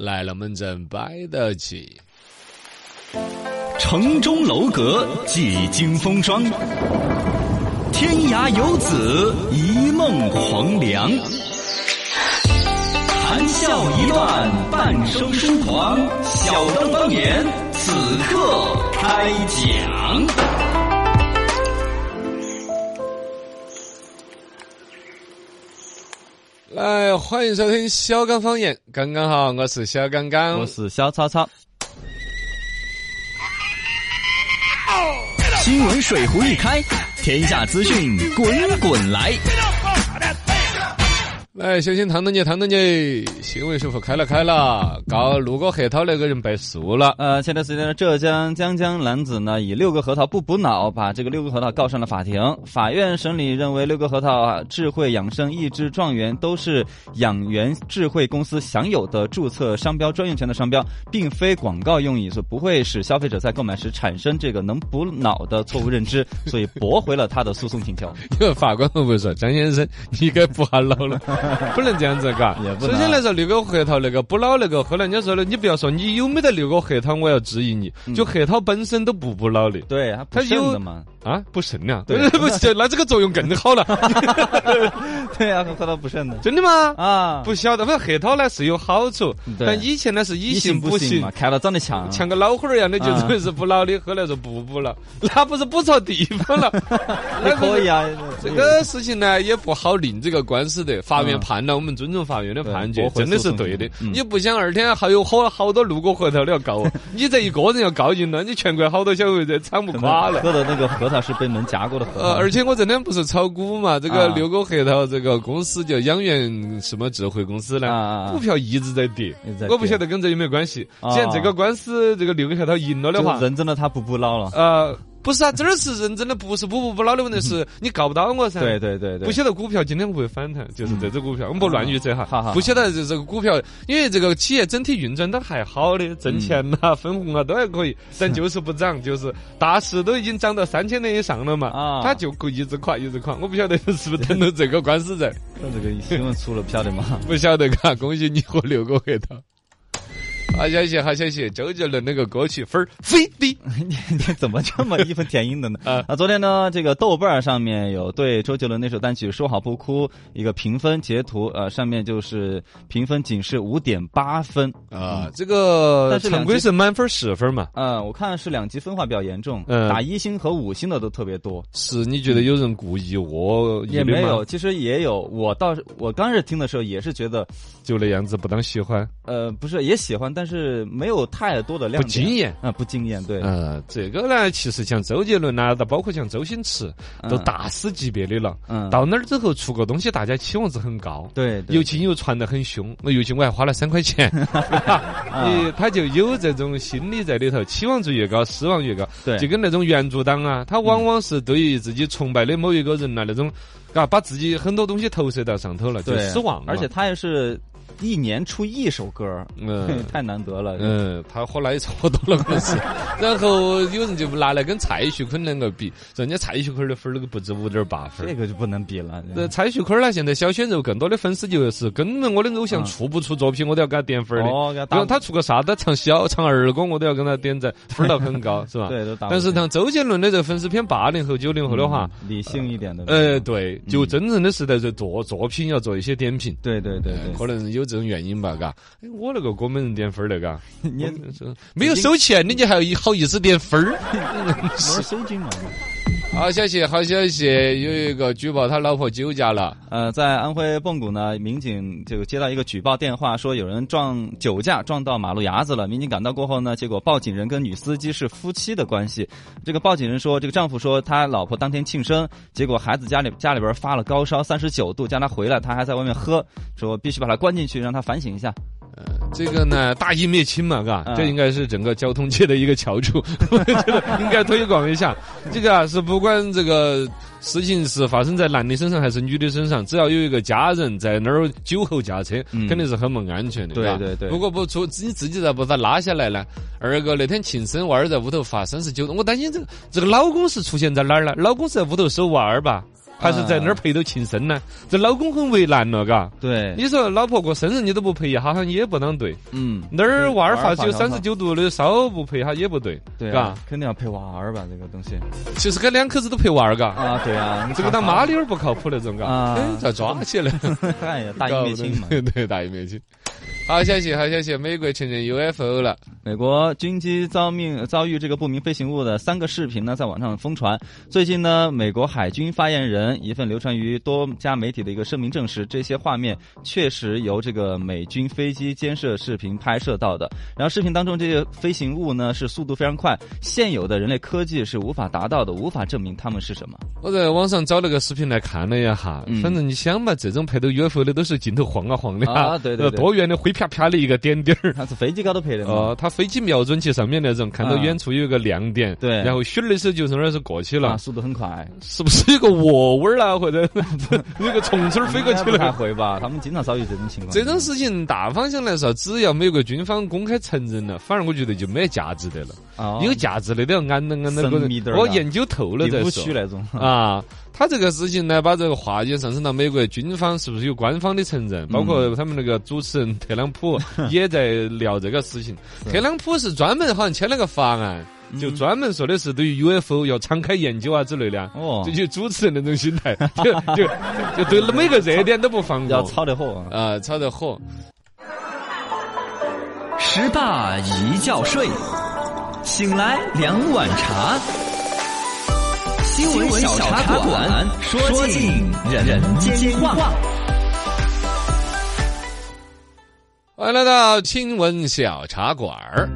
来了门阵摆得起。城中楼阁几经风霜，天涯游子一梦黄粱。谈笑一段，半生疏狂。小当当年，此刻开讲。来，欢迎收听小刚方言。刚刚好，我是小刚刚，我是小草草。新闻水壶一开，天下资讯滚滚来。来，小心烫到你，烫到你，新闻是否开了开了，告六个核桃那个人败诉了。呃，前段时间呢，浙江江江男子呢以六个核桃不补脑，把这个六个核桃告上了法庭。法院审理认为，六个核桃啊，智慧养生益智状元都是养元智慧公司享有的注册商标专用权的商标，并非广告用语，所以不会使消费者在购买时产生这个能补脑的错误认知，所以驳回了他的诉讼请求。因 为法官会不会说张先生，你该补下脑了？不能这样子，嘎。首先来说，六个核桃那个补脑那个，后来人家说了，你不要说你有没得六个核桃，我要质疑你。就核桃本身都不补脑的，对，它有的嘛。啊，不肾了？对，不是，那这个作用更好了。对啊，核桃不肾的，真的吗？啊，不晓得，反正核桃呢是有好处，但以前呢是以形补形嘛，看到长得像像个老虎儿一样的，就认为是补脑的，后来说不补了，那不是补错地方了？那可以啊，这个事情呢也不好令这个官司的，法院判了，我们尊重法院的判决，真的是对的。你不想二天还有好好多六个核桃的要告我，你这一个人要告赢了，你全国好多消费者惨不垮了。喝的那个核桃是被门夹过的核桃，而且我这两不是炒股嘛，这个六个核桃这个公司叫养元什么智慧公司呢，股票一直在跌，我不晓得跟这有没有关系。既然这个官司这个六个核桃赢了的话，认证了他不补脑了。呃。不是啊，这儿是认真的，不是补不补脑的问题，是你告不到我噻。对对对对，不晓得股票今天会不会反弹，就是这只股票，我们不乱预测哈。不晓得这这个股票，因为这个企业整体运转都还好的，挣钱呐、分红啊都还可以，但就是不涨，就是大势都已经涨到三千点以上了嘛，啊，它就可一直垮一直垮。我不晓得是不是等到这个官司在。那这个新闻出了，不晓得吗？不晓得嘎，恭喜你和六个核桃。好消息，好消息！周杰伦那个歌曲分儿飞低，你你怎么这么义愤填膺的呢？啊，昨天呢，这个豆瓣上面有对周杰伦那首单曲《说好不哭》一个评分截图，呃，上面就是评分仅是五点八分啊，这个常规是满分十分嘛？嗯，我看是两极分化比较严重，嗯打一星和五星的都特别多。是你觉得有人故意我也没有，其实也有。我倒是我刚开始听的时候也是觉得就那样子不当喜欢。呃，不是，也喜欢，但。但是没有太多的亮点，不惊艳啊，不惊艳，对，呃，这个呢，其实像周杰伦呐，到包括像周星驰，都大师级别的了。嗯，到那儿之后出个东西，大家期望值很高，对，尤其又传得很凶，我尤其我还花了三块钱，你 他就有这种心理在里头，期望值越高，失望越高。对，就跟那种原著党啊，他往往是对于自己崇拜的某一个人呐，那种，啊，把自己很多东西投射到上头了，就失望。而且他也是。一年出一首歌，嗯，太难得了。嗯，他火那也差不多了，可是。然后有人就拿来跟蔡徐坤两个比，人家蔡徐坤的分儿那个不止五点八分，这个就不能比了。那蔡徐坤呢，现在小鲜肉更多的粉丝就是跟着我的偶像出不出作品，我都要给他点分的。哦，比如他出个啥子唱小唱儿歌，我都要跟他点赞，分儿到很高，是吧？对，都但是像周杰伦的这个粉丝偏八零后、九零后的话，理性一点的。呃，对，就真正的是在这做作品，要做一些点评。对对对对，可能有这种原因吧，嘎。哎，我那个歌没人点分儿的，嘎，你没有收钱，你就还好意思点分儿？没收金嘛。好消息，好消息！有一个举报他老婆酒驾了。呃，在安徽蚌埠呢，民警就接到一个举报电话，说有人撞酒驾撞到马路牙子了。民警赶到过后呢，结果报警人跟女司机是夫妻的关系。这个报警人说，这个丈夫说他老婆当天庆生，结果孩子家里家里边发了高烧三十九度，叫他回来，他还在外面喝，说必须把他关进去，让他反省一下。这个呢，大义灭亲嘛，嘎，这应该是整个交通界的一个翘楚，我觉得应该推广一下。这个啊，是不管这个事情是发生在男的身上还是女的身上，只要有一个家人在那儿酒后驾车，肯定是很不安全的。对对对。如果不出你自己再不把他拉下来呢？二个那天庆生，娃儿在屋头发三十九度，我担心这个这个老公是出现在哪儿呢？老公是在屋头守娃儿吧？还是在那儿陪到庆生呢？这老公很为难了，嘎。对，你说老婆过生日你都不陪一下，好像也不当对。嗯，那儿娃儿发就娃儿发三十九度的烧不陪哈也不对，对嘎啊，肯定要陪娃儿吧，这个东西其实该两口子都陪娃儿，嘎。啊，对啊，这个当妈的有点不靠谱那种，嘎。啊哎，咋抓起来？哎呀，大义灭亲嘛。对对，大义灭亲。好消息，好消息！美国承认 UFO 了。美国军机遭命遭遇这个不明飞行物的三个视频呢，在网上疯传。最近呢，美国海军发言人一份流传于多家媒体的一个声明证实，这些画面确实由这个美军飞机监视视频拍摄到的。然后视频当中这些飞行物呢，是速度非常快，现有的人类科技是无法达到的，无法证明它们是什么。我在网上找了个视频来看了一下，嗯反正你想嘛，这种拍到 UFO 的都是镜头晃啊晃的啊对对对 多远的灰啪啪的一个点点儿。它是飞机高头拍的？哦，它飞机瞄准器上面那种，看到啊远处有一个亮点，对然后咻儿的时候就从那儿是过去啊，了，速度很快。是不是有个窝窝儿啦，或者有 个虫虫儿飞过去应该不？会吧？他们经常遭遇这种情况。这种事情大方向来说，只要美国军方公开承认了，反而我觉得就没价值的了。哦有价值的都要安那按那个我研究透了再说。那种 啊，他这个事情呢，把这个话题上升到美国军方是不是有官方的承认？包括他们那个主持人特朗普 也在聊这个事情。特朗普是专门好像签了个法案，就专门说的是对于 UFO 要敞开研究啊之类的啊。哦这就主持人那种心态，就就就对每个热点都不放过要炒得火啊。啊，炒得火。十大一觉睡，醒来两碗茶。新闻小茶馆，说尽人间话。欢迎来到请问小茶馆儿。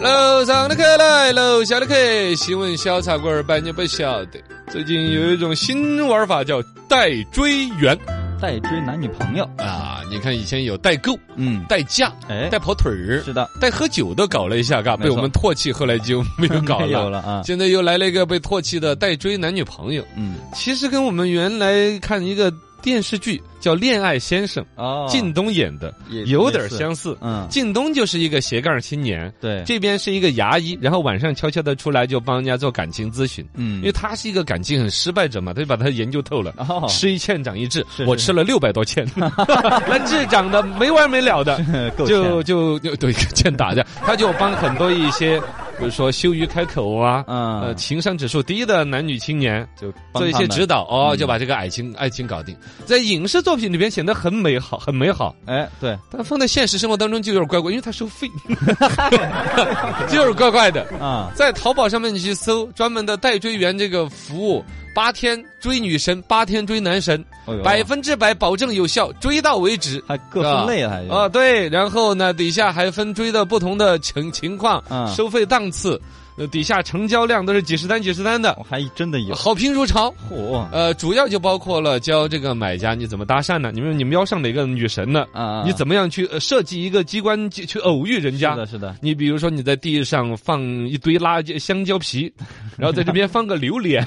楼上的客来，楼下的客，新闻小茶馆儿摆你不晓得。最近有一种新玩法叫代追员代追男女朋友，啊！你看以前有代购、嗯，代驾、哎。代跑腿儿、是的，代喝酒的搞了一下，嘎，被我们唾弃，后来就没有搞 没有了。了啊，现在又来了一个被唾弃的代追男女朋友，嗯，其实跟我们原来看一个电视剧叫《恋爱先生》，哦，靳东演的，有点相似。嗯，靳东就是一个斜杠青年，对，这边是一个牙医，然后晚上悄悄的出来就帮人家做感情咨询，嗯。因为他是一个感情很失败者嘛，他就把他研究透了。哦，吃一堑长一智我吃了六百多堑，那智长得没完没了的，就就就对欠打的，他就帮很多一些，比如说羞于开口啊，嗯。呃，情商指数低的男女青年，就帮做一些指导哦，嗯。就把这个爱情爱情搞定，在影视作品里边显得很美好，很美好。哎，对。但放在现实生活当中就有点怪怪，因为它收费，就是怪怪的。啊，在淘宝上面你去搜专门的代追员这个服务，八天追女神，八天追男神，百分之百保证有效，追到为止。还各分类啊还有啊，对，然后呢，底下还分追的不同的情情况，嗯收费档次，呃，底下成交量都是几十单几十单的，我还真的有，好评如潮。嚯呃，主要就包括了教这个买家你怎么搭讪呢？你们你瞄上哪个女神呢？啊，你怎么样去呃设计一个机关去去偶遇人家？是的，是的，你比如说你在地上放一堆垃圾香蕉皮，然后在这边放个榴莲，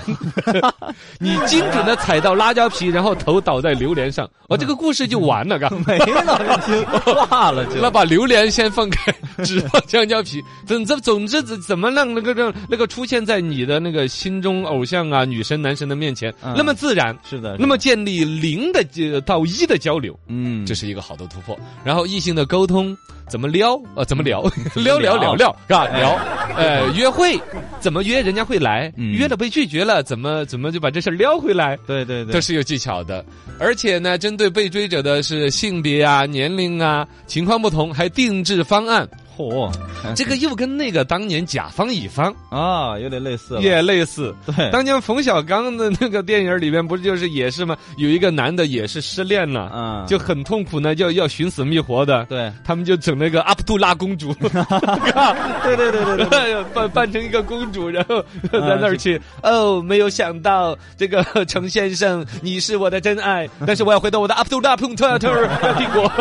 你精准的踩到辣椒皮，然后头倒在榴莲上，哦，这个故事就完了，嘎。没了，就化了，就。那把榴莲先放开，只放香蕉皮。总之，总之怎怎么让那个让那个出现在你的那个心中偶像啊、女神、男神的面前，嗯。那么自然，是的，那么建立零的呃到一的交流，嗯，这是一个好的突破。然后异性的沟通怎么撩？呃 怎么聊？撩聊？聊聊聊是吧？聊呃 约会怎么约人家会来，嗯。约了被拒绝了怎么怎么就把这事儿撩回来。对对对，都是有技巧的，而且呢，针对被追者的是性别啊、年龄啊、情况不同，还定制方案。嚯，这个又跟那个当年甲方乙方啊，有点类似，也类似。对，当年冯小刚的那个电影里面不是就是也是吗？有一个男的也是失恋了，嗯，就很痛苦呢，就要寻死觅活的。对，他们就整那个阿卜杜拉公主，对对对对对，扮扮成一个公主，然后在那儿去。哦，没有想到这个程先生，你是我的真爱，但是我要回到我的阿卜杜拉碰特特帝国，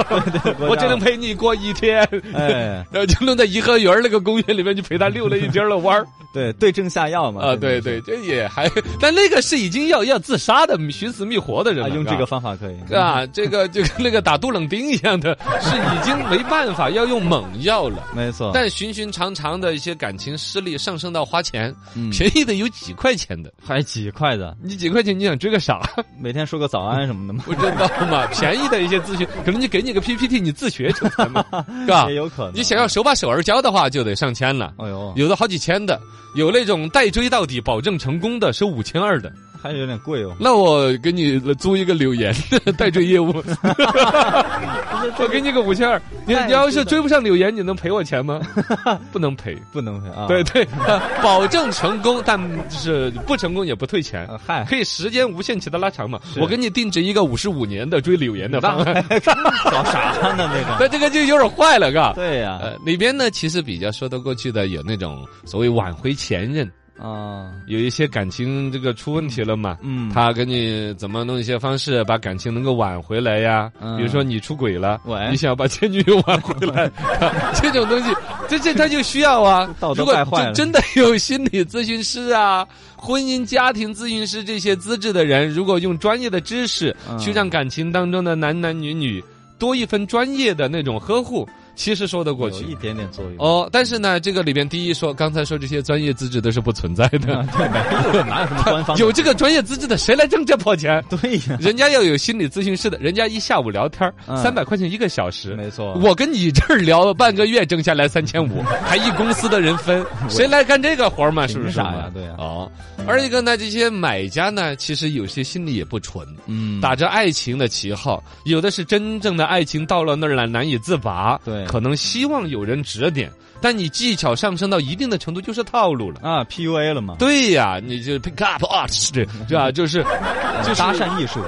我只能陪你过一天。哎，然后就弄在颐和园那个公园里面就陪他溜了一天的弯儿。对对症下药嘛。啊，对对，这也还，但那个是已经要要自杀的、寻死觅活的人了，用这个方法可以啊，这个就跟那个打杜冷丁一样的，是已经没办法 要用猛药了。没错，但寻寻常常的一些感情失利，上升到花钱，嗯便宜的有几块钱的，还几块的，你几块钱你想追个啥？每天说个早安什么的吗？不知道嘛，便宜的一些咨询，可能你给你个 PPT，你自学成才嘛，是吧？也有可能。你想要手把手儿教的话，就得上千了。哎呦，有的好几千的，有那种带追到底、保证成功的，是五千二的。还有点贵哦。那我给你租一个柳岩的代追业务，我给你个五千二。你你要是追不上柳岩，你能赔我钱吗？不能赔，不能赔啊。对对，保证成功，但是不成功也不退钱。嗨，可以时间无限期的拉长嘛。我给你定制一个五十五年的追柳岩的方案。搞啥呢那个？那这个就有点坏了，嘎。对呀。呃，里边呢其实比较说得过去的有那种所谓挽回前任。啊，有一些感情这个出问题了嘛，嗯，他给你怎么弄一些方式把感情能够挽回来呀？比如说你出轨了，你想要把前女友挽回来，这种东西，这这他就需要啊。如果真真的有心理咨询师啊、婚姻家庭咨询师这些资质的人，如果用专业的知识去让感情当中的男男女女多一份专业的那种呵护。其实说得过去，一点点作用哦。但是呢，这个里边第一说，刚才说这些专业资质都是不存在的，对，没有，哪有什么官方？有这个专业资质的，谁来挣这破钱？对呀，人家要有心理咨询师的，人家一下午聊天三百块钱一个小时，没错。我跟你这儿聊半个月，挣下来三千五，还一公司的人分，谁来干这个活嘛？是不是呀？对呀。哦，而一个呢，这些买家呢，其实有些心里也不纯，嗯，打着爱情的旗号，有的是真正的爱情到了那儿了难以自拔，对，可能希望。有人指点，但你技巧上升到一定的程度，就是套路了啊，PUA 了嘛？对呀，你就 pick up 啊，是吧？就是 就是搭讪艺术。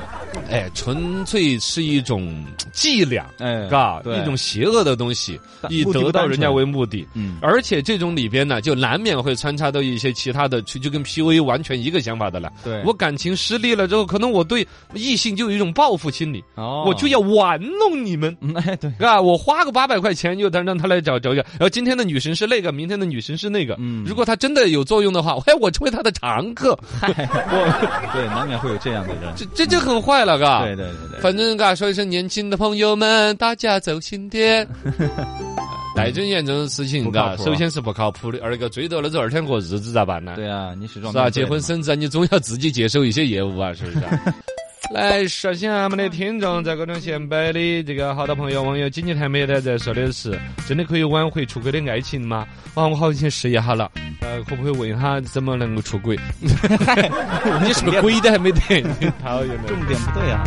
哎，纯粹是一种伎俩，哎，嘎，一种邪恶的东西，以得到人家为目的。嗯，而且这种里边呢，就难免会穿插到一些其他的，就就跟 PUA 完全一个想法的了。对，我感情失利了之后，可能我对异性就有一种报复心理，哦，我就要玩弄你们。哎，对，啊，我花个八百块钱，又让让他来找找一个，然后今天的女神是那个，明天的女神是那个。嗯，如果他真的有作用的话，哎，我成为他的常客。我，对，难免会有这样的人。这这就很坏了，嘎。对对对对，反正嘎说一声，年轻的朋友们，大家走心点。戴尊严这种事情，嘎，首先是不靠谱的，二个追到了这二天过日子咋办呢？对啊，你是是啊，结婚生子，你总要自己接手一些业务啊，是不是？来，首先俺们的听众在各种显摆的这个好多朋友网友，经济台没得在说的是，真的可以挽回出轨的爱情吗？啊，我好想试一下了，呃，可不可以问一下怎么能够出轨？你是个鬼都还没得？讨厌的，重点不对啊。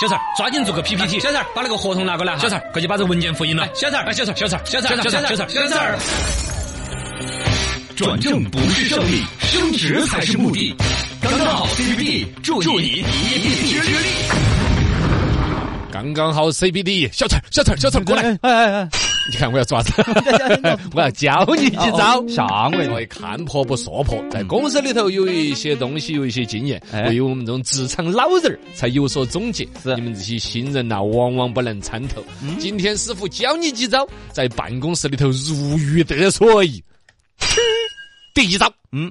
小陈，抓紧做个 PPT。小陈，把那个合同拿过来。小陈，快去把这文件复印了。小陈，来，小陈，小陈，小陈，小陈，小陈，小陈。转正不是胜利，升职才是目的。好 CBD，助助你一臂之力。刚刚好 CBD，小陈，小陈，小陈，过来。哎哎哎。你看我要抓子，我要教你几招。上位？看破不说破，在公司里头有一些东西，有一些经验，对于我们这种职场老人儿才有所总结。你们这些新人呐，往往不能参透。今天师傅教你几招，在办公室里头如鱼得水。第一招。嗯，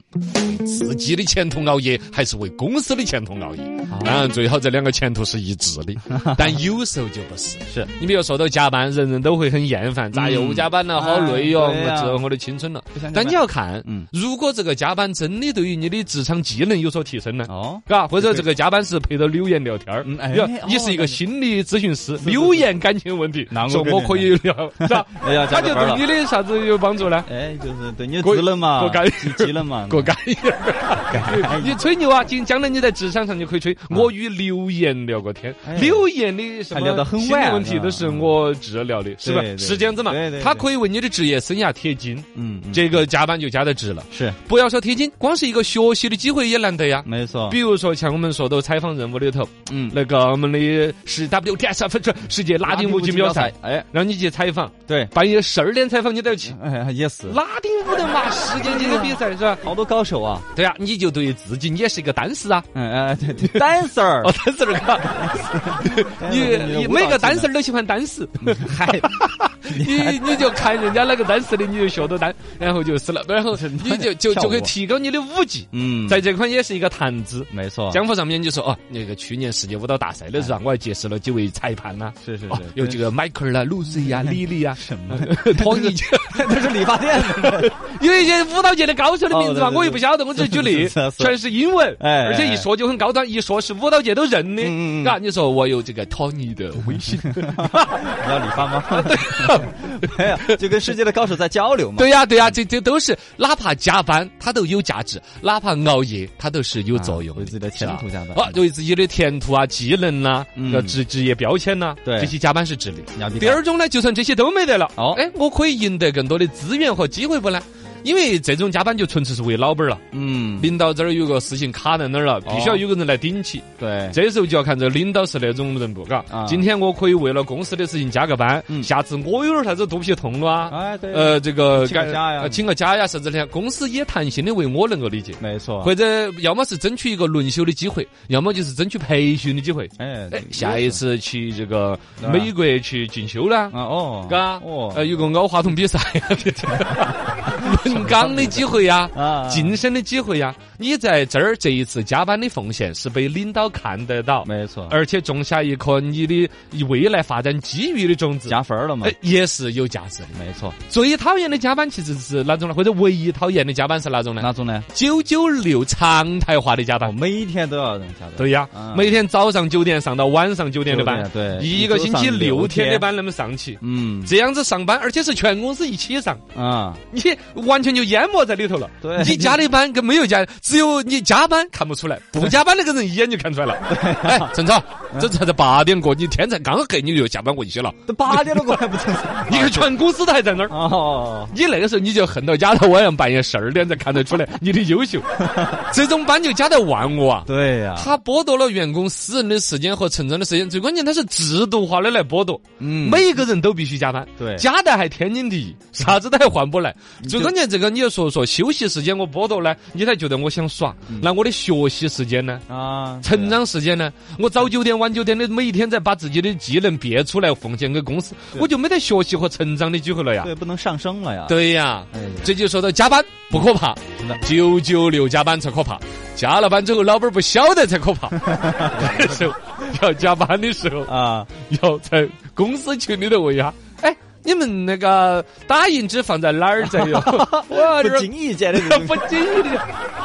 自己的前途熬夜，还是为公司的前途熬夜？当然，最好这两个前途是一致的。但有时候就不是。是你比如说到加班，人人都会很厌烦，咋又加班了？好累哟！我值我的青春了。但你要看，如果这个加班真的对于你的职场技能有所提升呢？哦，嘎，或者这个加班是陪着柳岩聊天儿，哎，你是一个心理咨询师，柳岩感情问题，说我可以聊，是吧？哎呀，他就对你的啥子有帮助呢？哎，就是对你智能嘛，技能。过干瘾儿，你吹牛啊！今将来你在职场上就可以吹。我与刘岩聊过天，刘岩的什么聊得很晚问题都是我治疗的，是不是？是这样子嘛？他可以为你的职业生涯贴金。嗯，这个加班就加的值了。是，不要说贴金，光是一个学习的机会也难得呀。没错。比如说像我们说到采访任务里头，嗯，那个我们的是 WTS 分出世界拉丁舞锦标赛，哎，让你去采访，对，半夜十二点采访你都要去，哎，也是拉丁舞的嘛，世界级的比赛是吧？好多高手啊！对啊，你就对自己，你也是一个单士啊。嗯嗯，对对，dancer，哦，dancer，你你每个单 r 都喜欢单士，嗨，你你就看人家那个单士的，你就学到单，然后就是了，然后 你就就就可以提高你的舞技。嗯，在这块也是一个谈资，没错。江湖上面就说哦，那个去年世界舞蹈大赛的时候，我还结识了几位裁判呐，是是是，有几个迈克尔啊、露西呀、莉莉啊，什么？托尼，那是理发店，有一些舞蹈界的高手的名字嘛，我又不晓得，我只是举例，全是英文，哎，而且一说就很高端，一说是舞蹈界都认的，嗯啊，你说我有这个托尼的微信，你要理发吗？对，呀，就跟世界的高手在交流嘛。对呀，对呀，这这都是，哪怕加班它都有价值，哪怕熬夜它都是有作用，为自己的前途加班，啊，为自己的前途啊、技能呐、职职业标签呐，对，这些加班是智力。第二种呢，就算这些都没得了，哦，哎，我可以赢得更多的资源和机会不呢？因为这种加班就纯粹是为老板了，嗯，领导这儿有个事情卡在那儿了，必须要有个人来顶起，对，这时候就要看这领导是那种人不，嘎，今天我可以为了公司的事情加个班，下次我有点啥子肚皮痛了啊，哎，对，呃，这个请个假呀，请个假呀，甚至呢，公司也弹性的为我能够理解，没错，或者要么是争取一个轮休的机会，要么就是争取培训的机会，哎，哎，下一次去这个美国去进修啦，哦，嘎，哦，呃，有个熬话筒比赛，轮岗的机会。呀，啊，晋升的机会呀，你在这儿这一次加班的奉献是被领导看得到，没错，而且种下一颗你的未来发展机遇的种子，加分了嘛，也是有价值的，没错。最讨厌的加班其实是哪种呢？或者唯一讨厌的加班是哪种呢？哪种呢？九九六常态化的加班，每天都要加班。对呀，每天早上九点上到晚上九点的班，对，一个星期六天的班那么上去？嗯，这样子上班，而且是全公司一起上，啊，你完全就淹没在。里头了，对，你加的班跟没有加，只有你加班看不出来，不加班那个人一眼就看出来了。哎，郑超，这才才八点过，你天才刚黑，你就下班回去了。都八点了过还不成？你看全公司都还在那儿。哦，你那个时候你就恨到加到晚上半夜十二点才看得出来你的优秀。这种班就加在万物啊！对呀，他剥夺了员工私人的时间和成长的时间，最关键他是制度化的来剥夺。嗯，每一个人都必须加班。对，加的还天经地义，啥子都还换不来。最关键这个你要说说。休息时间我剥夺呢，你才觉得我想耍。那我的学习时间呢？啊，成长时间呢？我早九点晚九点的每一天在把自己的技能憋出来奉献给公司，我就没得学习和成长的机会了呀。对，不能上升了呀。对呀，这就说到加班不可怕，九九六加班才可怕。加了班之后，老板不晓得才可怕。那时候要加班的时候啊，要在公司群里头问一下。你们那个打印纸放在哪儿在哟？我不经意间的，不经意的。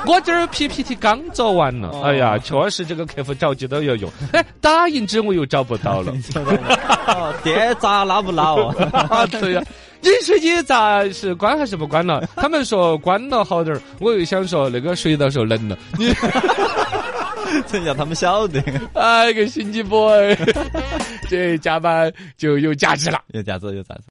我这儿 PPT 刚做完了，哎呀，确实这个客户着急都要用。哎，打印纸我又找不到了。电闸拉不拉哦？对呀，饮水机咋是关还是不关了？他们说关了好点儿，我又想说那个水到时候冷了。你，真叫他们晓得。哎，个心机 boy，这加班就有价值了，有价值，有价值。